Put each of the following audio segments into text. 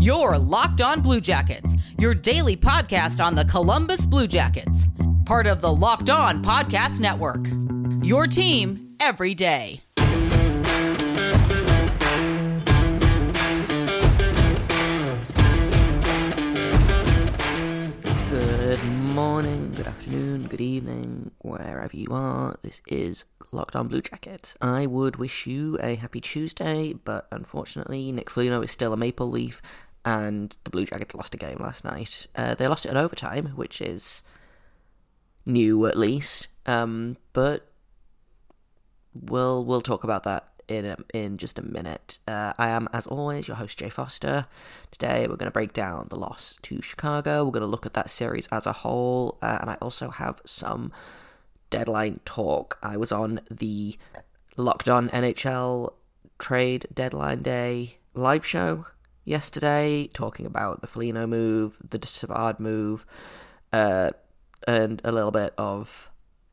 Your Locked On Blue Jackets, your daily podcast on the Columbus Blue Jackets, part of the Locked On Podcast Network. Your team every day. Good morning, good afternoon, good evening, wherever you are. This is Locked On Blue Jackets. I would wish you a happy Tuesday, but unfortunately, Nick Foligno is still a Maple Leaf, and the Blue Jackets lost a game last night. Uh, they lost it in overtime, which is new at least. Um, but we'll we'll talk about that in a, in just a minute. Uh, I am, as always, your host Jay Foster. Today we're going to break down the loss to Chicago. We're going to look at that series as a whole, uh, and I also have some deadline talk. I was on the Locked On NHL trade deadline day live show yesterday, talking about the Foligno move, the Savard move, uh, and a little bit of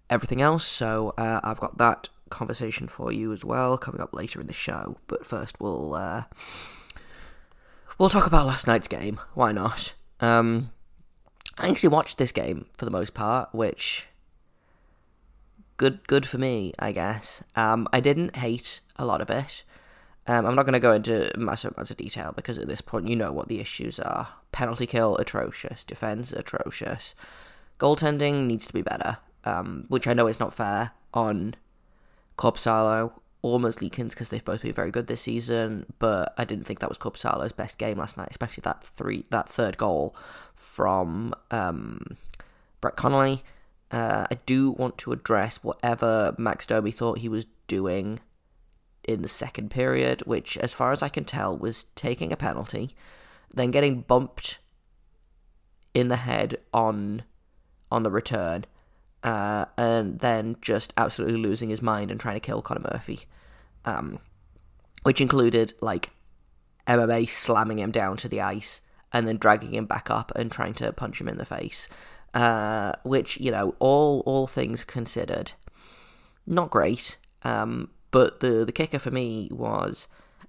everything else. So uh, I've got that conversation for you as well coming up later in the show. But first, we'll uh, we'll talk about last night's game. Why not? Um, I actually watched this game for the most part, which good good for me, I guess. Um, I didn't hate a lot of it. Um, I'm not going to go into massive amounts of detail because at this point you know what the issues are. Penalty kill atrocious, defense atrocious, goaltending needs to be better. Um, which I know is not fair on Korpisalo or Merzlikins because they've both been very good this season, but I didn't think that was Korpisalo's best game last night, especially that three that third goal from um, Brett Connolly. Uh, I do want to address whatever Max Domi thought he was doing in the second period, which, as far as I can tell, was taking a penalty, then getting bumped in the head on on the return, uh, and then just absolutely losing his mind and trying to kill Connor Murphy, um, which included like MMA slamming him down to the ice and then dragging him back up and trying to punch him in the face. Uh, which you know, all all things considered, not great. Um, but the the kicker for me was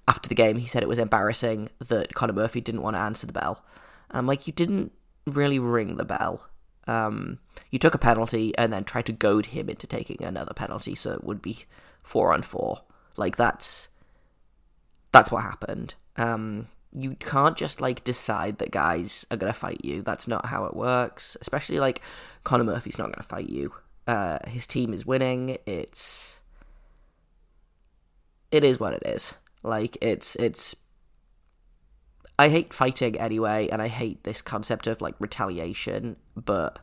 after the game, he said it was embarrassing that Connor Murphy didn't want to answer the bell. Um, like you didn't really ring the bell. Um, you took a penalty and then tried to goad him into taking another penalty, so it would be four on four. Like that's that's what happened. Um, you can't just like decide that guys are gonna fight you. That's not how it works. Especially like Connor Murphy's not gonna fight you. Uh, his team is winning. It's it is what it is. Like it's it's I hate fighting anyway, and I hate this concept of like retaliation, but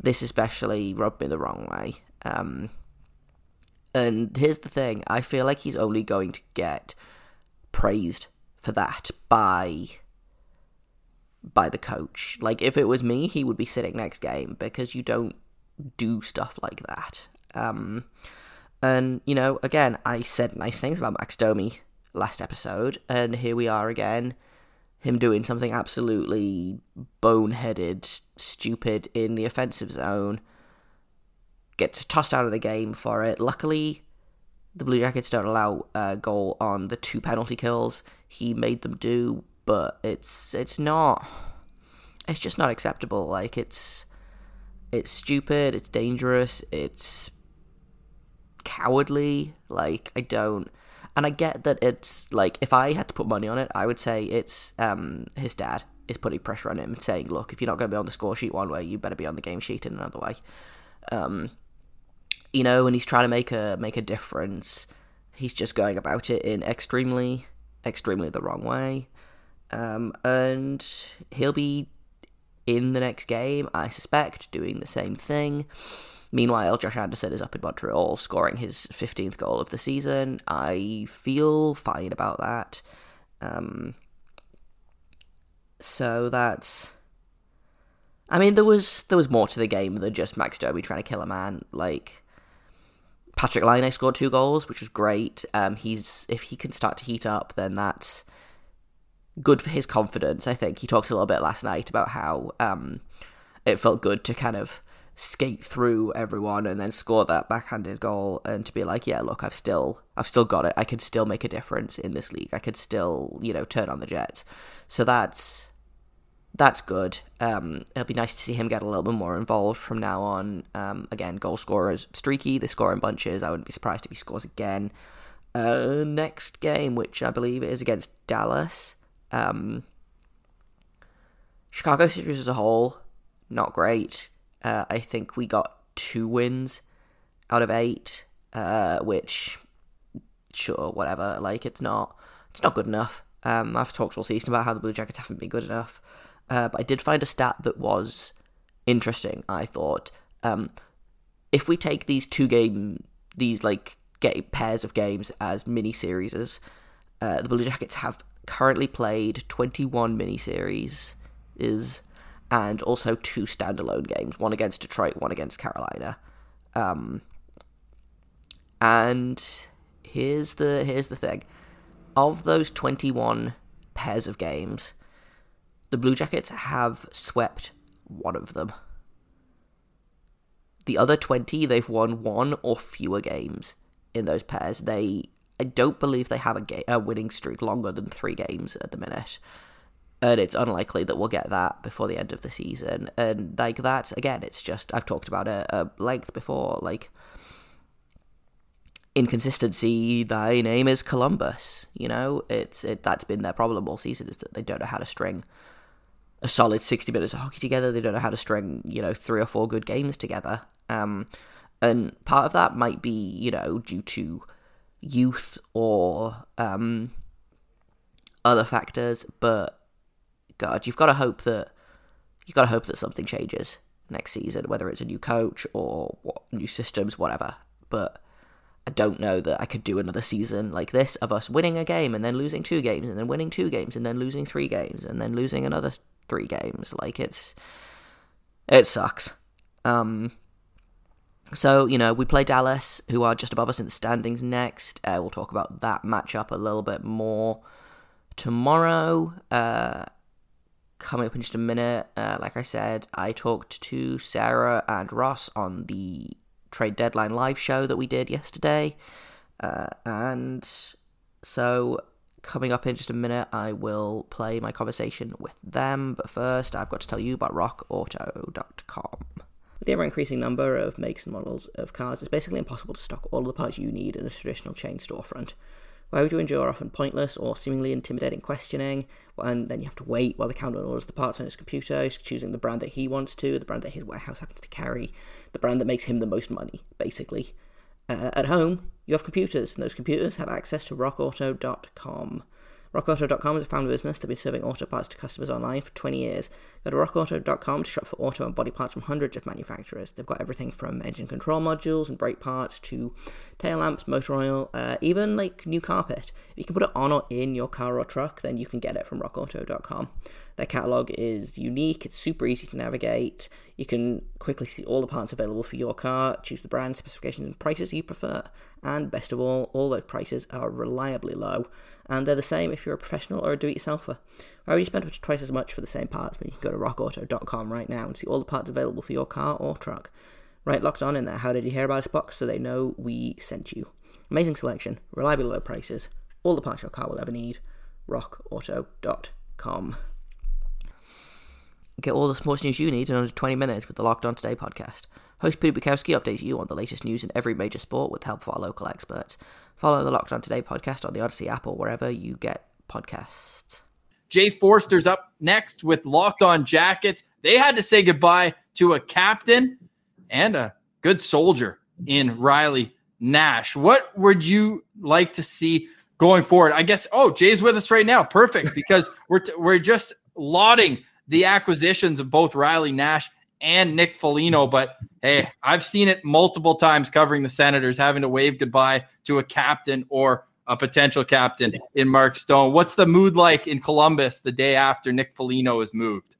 this especially rubbed me the wrong way. Um, and here's the thing I feel like he's only going to get praised for that by by the coach. Like if it was me, he would be sitting next game because you don't do stuff like that. Um, and you know, again, I said nice things about Max Domi last episode, and here we are again, him doing something absolutely boneheaded, stupid in the offensive zone. Gets tossed out of the game for it. Luckily, the Blue Jackets don't allow a goal on the two penalty kills he made them do, but it's it's not. It's just not acceptable. Like it's it's stupid. It's dangerous. It's cowardly. Like I don't. And I get that it's like if I had to put money on it, I would say it's um his dad is putting pressure on him, saying, "Look, if you're not going to be on the score sheet one way, you better be on the game sheet in another way." Um, you know, and he's trying to make a make a difference. He's just going about it in extremely, extremely the wrong way. Um, and he'll be in the next game, I suspect, doing the same thing. Meanwhile, Josh Anderson is up in Montreal scoring his 15th goal of the season. I feel fine about that. Um, so that's. I mean, there was there was more to the game than just Max Domi trying to kill a man. Like Patrick Laine scored two goals, which was great. Um, he's if he can start to heat up, then that's good for his confidence. I think he talked a little bit last night about how um, it felt good to kind of skate through everyone and then score that backhanded goal and to be like, yeah, look, I've still I've still got it. I could still make a difference in this league. I could still, you know, turn on the Jets. So that's that's good. Um, it'll be nice to see him get a little bit more involved from now on. Um, again, goal scorers streaky. They score in bunches. I wouldn't be surprised if he scores again. Uh, next game, which I believe is against Dallas. Um, Chicago series as a whole, not great. Uh, I think we got two wins out of eight, uh, which sure, whatever. Like it's not, it's not good enough. Um, I've talked all season about how the Blue Jackets haven't been good enough, uh, but I did find a stat that was interesting. I thought, um, if we take these two game, these like get pairs of games as mini series, uh, the Blue Jackets have currently played twenty one mini series is and also two standalone games, one against Detroit, one against Carolina. Um, and here's the here's the thing: of those 21 pairs of games, the Blue Jackets have swept one of them. The other 20, they've won one or fewer games in those pairs. They, I don't believe they have a, ga- a winning streak longer than three games at the minute and it's unlikely that we'll get that before the end of the season. And like that, again, it's just I've talked about it at length before. Like inconsistency, thy name is Columbus. You know, it's it that's been their problem all season is that they don't know how to string a solid sixty minutes of hockey together. They don't know how to string you know three or four good games together. Um, and part of that might be you know due to youth or um other factors, but God, you've got to hope that you've got to hope that something changes next season, whether it's a new coach or what, new systems, whatever. But I don't know that I could do another season like this of us winning a game and then losing two games and then winning two games and then losing three games and then losing another three games. Like it's it sucks. Um, so you know we play Dallas, who are just above us in the standings. Next, uh, we'll talk about that matchup a little bit more tomorrow. Uh, coming up in just a minute. Uh, like I said, I talked to Sarah and Ross on the trade deadline live show that we did yesterday. Uh, and so, coming up in just a minute, I will play my conversation with them. But first, I've got to tell you about rockauto.com. With the ever increasing number of makes and models of cars, it's basically impossible to stock all the parts you need in a traditional chain storefront. Why would you endure often pointless or seemingly intimidating questioning, and then you have to wait while the counter orders the parts on his computer, he's choosing the brand that he wants to, the brand that his warehouse happens to carry, the brand that makes him the most money, basically. Uh, at home, you have computers, and those computers have access to rockauto.com. RockAuto.com is a family business that's been serving auto parts to customers online for 20 years. Go to RockAuto.com to shop for auto and body parts from hundreds of manufacturers. They've got everything from engine control modules and brake parts to tail lamps, motor oil, uh, even like new carpet. If you can put it on or in your car or truck, then you can get it from RockAuto.com. Their catalog is unique, it's super easy to navigate. You can quickly see all the parts available for your car, choose the brand, specifications, and prices you prefer. And best of all, all those prices are reliably low. And they're the same if you're a professional or a do it yourselfer. I already spend twice as much for the same parts, but you can go to rockauto.com right now and see all the parts available for your car or truck. Write locked on in there. How did you hear about this box so they know we sent you? Amazing selection, reliably low prices, all the parts your car will ever need. rockauto.com. Get all the sports news you need in under 20 minutes with the Locked On Today podcast. Host Peter Bukowski updates you on the latest news in every major sport with help from our local experts. Follow the Locked On Today podcast on the Odyssey app or wherever you get podcasts. Jay Foster's up next with Locked On Jackets. They had to say goodbye to a captain and a good soldier in Riley Nash. What would you like to see going forward? I guess. Oh, Jay's with us right now. Perfect because we're t- we're just lauding the acquisitions of both Riley Nash and Nick Foligno. But hey, I've seen it multiple times covering the Senators having to wave goodbye to a captain or a potential captain in Mark Stone. What's the mood like in Columbus the day after Nick Foligno is moved?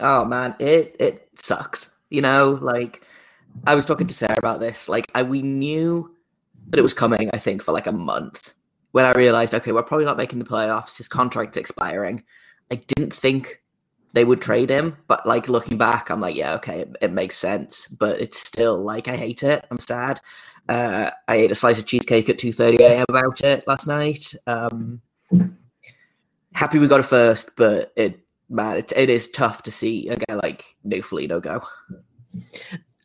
Oh man, it it sucks. You know, like I was talking to Sarah about this. Like I, we knew that it was coming. I think for like a month when I realized, okay, we're probably not making the playoffs. His contract's expiring. I didn't think they would trade him. But like looking back, I'm like, yeah, okay, it, it makes sense. But it's still like I hate it. I'm sad. Uh, I ate a slice of cheesecake at 2:30 a.m. about it last night. Um, happy we got it first, but it man, it, it is tough to see a guy like Nick Foligno go.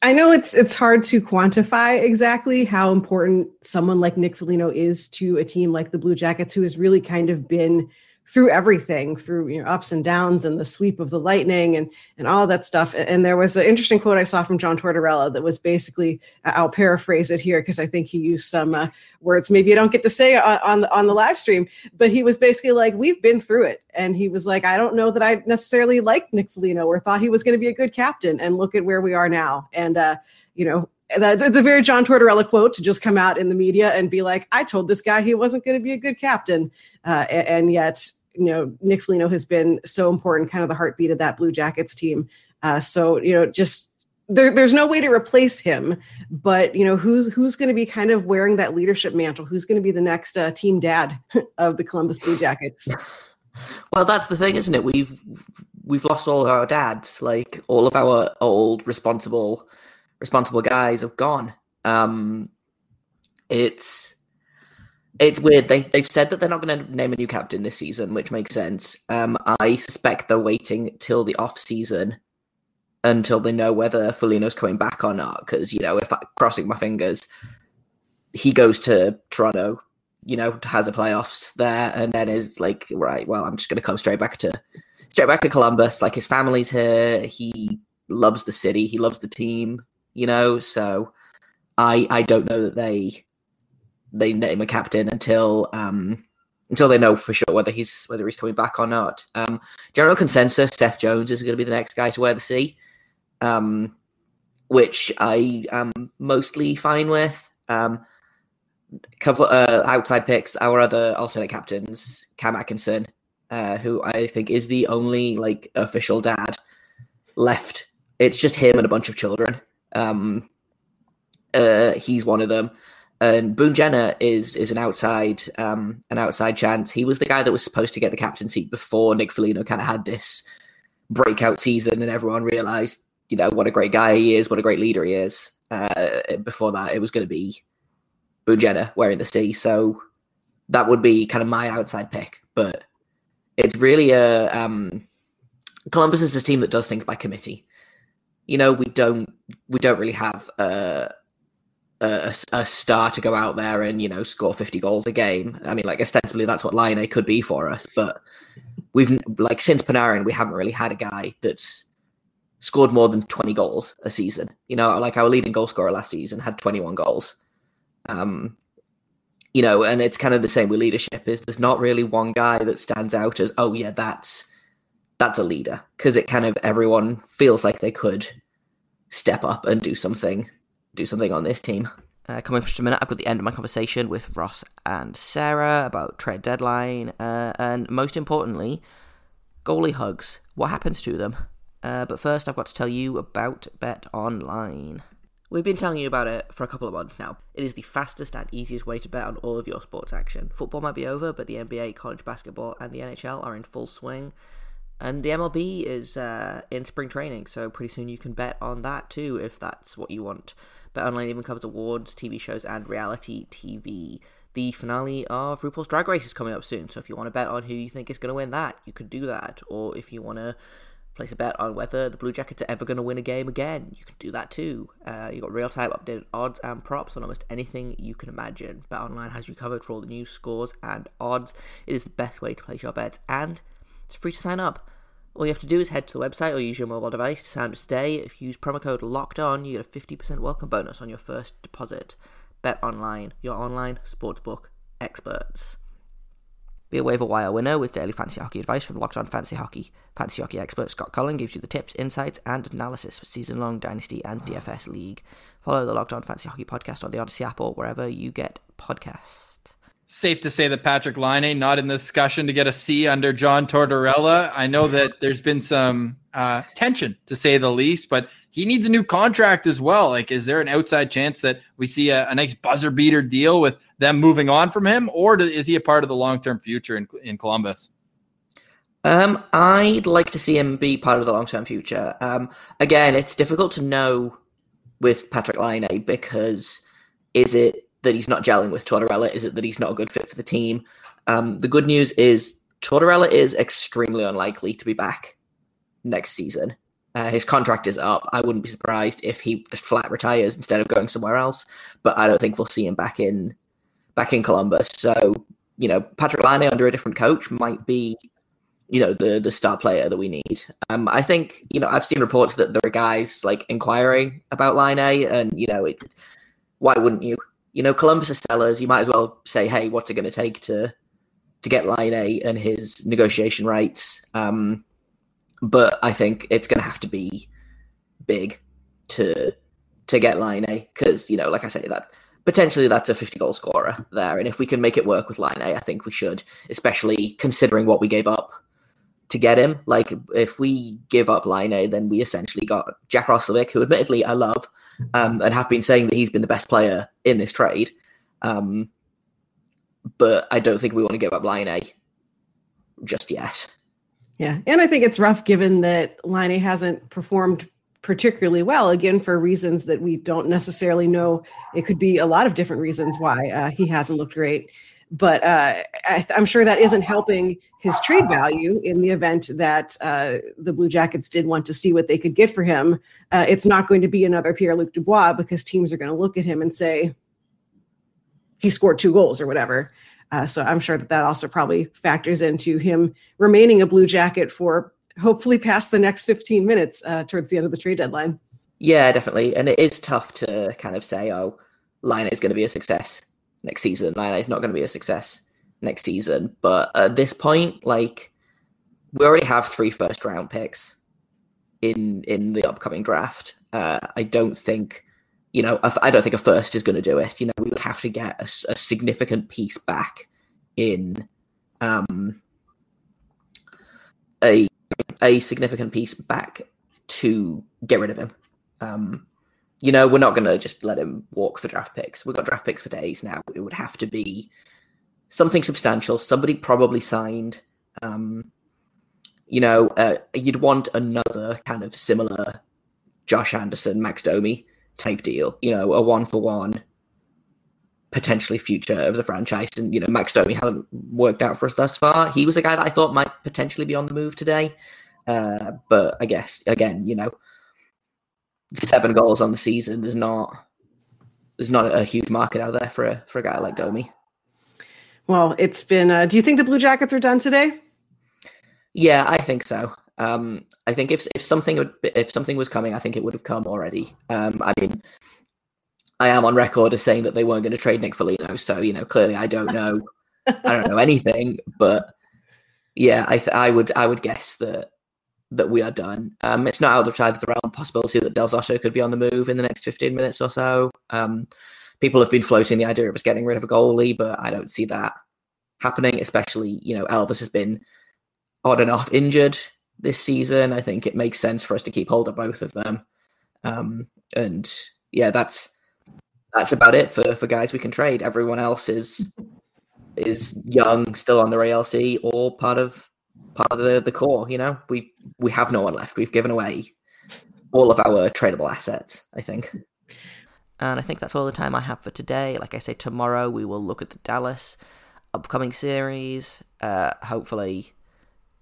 I know it's it's hard to quantify exactly how important someone like Nick Foligno is to a team like the Blue Jackets, who has really kind of been through everything, through you know ups and downs and the sweep of the lightning and and all that stuff. And there was an interesting quote I saw from John Tortorella that was basically I'll paraphrase it here because I think he used some uh, words maybe you don't get to say on, on the on the live stream, but he was basically like we've been through it, and he was like I don't know that I necessarily liked Nick Foligno or thought he was going to be a good captain, and look at where we are now, and uh, you know it's a very John Tortorella quote to just come out in the media and be like, I told this guy he wasn't going to be a good captain. Uh, and, and, yet, you know, Nick Foligno has been so important, kind of the heartbeat of that Blue Jackets team. Uh, so, you know, just there, there's no way to replace him, but you know, who's who's going to be kind of wearing that leadership mantle? Who's going to be the next uh, team dad of the Columbus Blue Jackets? Well, that's the thing, isn't it? We've we've lost all our dads, like all of our old responsible responsible guys have gone. Um, it's it's weird. They they've said that they're not going to name a new captain this season, which makes sense. Um, I suspect they're waiting till the off season until they know whether Foligno's coming back or not. Because you know, if I crossing my fingers, he goes to Toronto, you know, has the playoffs there, and then is like, right, well, I'm just going to come straight back to straight back to Columbus. Like his family's here. He loves the city. He loves the team you know. So I I don't know that they they name a captain until um until they know for sure whether he's whether he's coming back or not. Um, general consensus: Seth Jones is going to be the next guy to wear the C, um, which I am mostly fine with. Um, couple uh, outside picks, our other alternate captains, Cam Atkinson, uh, who I think is the only like official dad left. It's just him and a bunch of children. Um, uh, he's one of them. And Boone Jenner is is an outside um, an outside chance. He was the guy that was supposed to get the captain seat before Nick Foligno kind of had this breakout season, and everyone realized, you know, what a great guy he is, what a great leader he is. Uh, before that, it was going to be Boone Jenner wearing the C. So that would be kind of my outside pick. But it's really a um, Columbus is a team that does things by committee you know, we don't we don't really have a, a, a star to go out there and you know score fifty goals a game. I mean, like ostensibly that's what Laine could be for us, but we've like since Panarin we haven't really had a guy that's scored more than twenty goals a season. You know, like our leading goal scorer last season had twenty one goals. Um, you know, and it's kind of the same with leadership. Is there's not really one guy that stands out as oh yeah that's that's a leader because it kind of everyone feels like they could step up and do something, do something on this team. Uh, coming up in a minute, I've got the end of my conversation with Ross and Sarah about trade deadline, uh, and most importantly, goalie hugs. What happens to them? Uh, but first, I've got to tell you about Bet Online. We've been telling you about it for a couple of months now. It is the fastest and easiest way to bet on all of your sports action. Football might be over, but the NBA, college basketball, and the NHL are in full swing. And the MLB is uh, in spring training, so pretty soon you can bet on that too if that's what you want. Bet Online even covers awards, TV shows, and reality TV. The finale of RuPaul's Drag Race is coming up soon, so if you want to bet on who you think is going to win that, you could do that. Or if you want to place a bet on whether the Blue Jackets are ever going to win a game again, you can do that too. Uh, you've got real time updated odds and props on almost anything you can imagine. Bet Online has you covered for all the news, scores, and odds. It is the best way to place your bets, and it's free to sign up. All you have to do is head to the website or use your mobile device to sign up today. If you use promo code Locked On, you get a 50% welcome bonus on your first deposit. Bet online, your online sportsbook experts. Be a waiver wire winner with daily fantasy hockey advice from Locked On Fantasy Hockey. Fantasy hockey expert Scott Cullen gives you the tips, insights, and analysis for season-long Dynasty and DFS League. Follow the Locked On Fantasy Hockey podcast on the Odyssey app or wherever you get podcasts safe to say that Patrick Laine not in the discussion to get a C under John Tortorella. I know that there's been some uh, tension to say the least, but he needs a new contract as well. Like, is there an outside chance that we see a, a nice buzzer beater deal with them moving on from him, or do, is he a part of the long term future in, in Columbus? Um, I'd like to see him be part of the long term future. Um, again, it's difficult to know with Patrick Laine because is it that he's not gelling with Tortorella? Is it that he's not a good fit for the team? Um, the good news is Tortorella is extremely unlikely to be back next season. Uh, his contract is up. I wouldn't be surprised if he just flat retires instead of going somewhere else. But I don't think we'll see him back in back in Columbus. So you know, Patrick Laine under a different coach might be, you know, the the star player that we need. Um, I think you know I've seen reports that there are guys like inquiring about Laine, and you know, it, why wouldn't you? You know, Columbus is sellers. You might as well say, hey, what's it going to take to to get Laine and his negotiation rights? Um, but I think it's going to have to be big to to get Laine because you know, like I say, that potentially that's a 50 goal scorer there. And if we can make it work with Laine, I think we should, especially considering what we gave up to get him. Like, if we give up Laine, then we essentially got Jack Roslovic, who admittedly I love um, and have been saying that he's been the best player in this trade. Um, but I don't think we want to give up Laine just yet. Yeah. And I think it's rough given that Laine hasn't performed particularly well, again, for reasons that we don't necessarily know. It could be a lot of different reasons why uh, he hasn't looked great. But uh, I, am sure that isn't helping his trade value in the event that uh, the Blue Jackets did want to see what they could get for him. Uh, it's not going to be another Pierre Luc Dubois because teams are going to look at him and say, he scored two goals or whatever. Uh, so I'm sure that that also probably factors into him remaining a Blue Jacket for hopefully past the next 15 minutes uh, towards the end of the trade deadline. Yeah, definitely. And it is tough to kind of say, oh, Laine is going to be a success next season. Laine is not going to be a success next season. But at this point, like, we already have three first round picks in in the upcoming draft. Uh, I don't think, you know, I don't think a first is going to do it. You know, we would have to get a, a significant piece back in um, a a significant piece back to get rid of him. Um, you know, we're not going to just let him walk for draft picks. We've got draft picks for days now. It would have to be something substantial. Somebody probably signed. Um, you know, uh, you'd want another kind of similar Josh Anderson, Max Domi type deal. You know, a one for one potentially future of the franchise. And you know, Max Domi hasn't worked out for us thus far. He was a guy that I thought might potentially be on the move today. Uh, but I guess again, you know, seven goals on the season is not there's not a huge market out there for a for a guy like Domi. Well, it's been. Uh, do you think the Blue Jackets are done today? Yeah, I think so. Um, I think if if something would, if something was coming, I think it would have come already. Um, I mean, I am on record as saying that they weren't going to trade Nick Foligno. So you know, clearly I don't know. I don't know anything, but yeah, I th- I would I would guess that that we are done. Um, it's not outside of the realm possibility that Del Zotto could be on the move in the next 15 minutes or so. Um, people have been floating the idea of us getting rid of a goalie, but I don't see that happening. Especially, you know, Elvis has been odd and off injured this season. I think it makes sense for us to keep hold of both of them. Um, and yeah, that's that's about it for for guys we can trade. Everyone else is is young, still on their ELC, or part of part of the, the core. You know, we we have no one left. We've given away all of our tradable assets. I think. And I think that's all the time I have for today. Like I say, tomorrow we will look at the Dallas upcoming series. Uh, hopefully,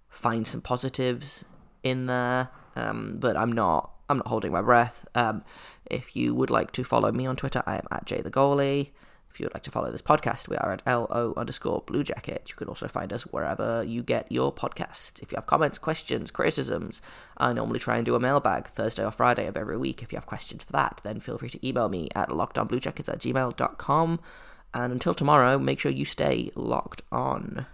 find some positives in there. Um, but I'm not. I'm not holding my breath. Um, if you would like to follow me on Twitter, I am at Jay the Goalie. If you would like to follow this podcast, we are at LO underscore Blue Jacket. You can also find us wherever you get your podcasts. If you have comments, questions, criticisms, I normally try and do a mailbag Thursday or Friday of every week. If you have questions for that, then feel free to email me at lockedonbluejackets at gmail.com. And until tomorrow, make sure you stay locked on.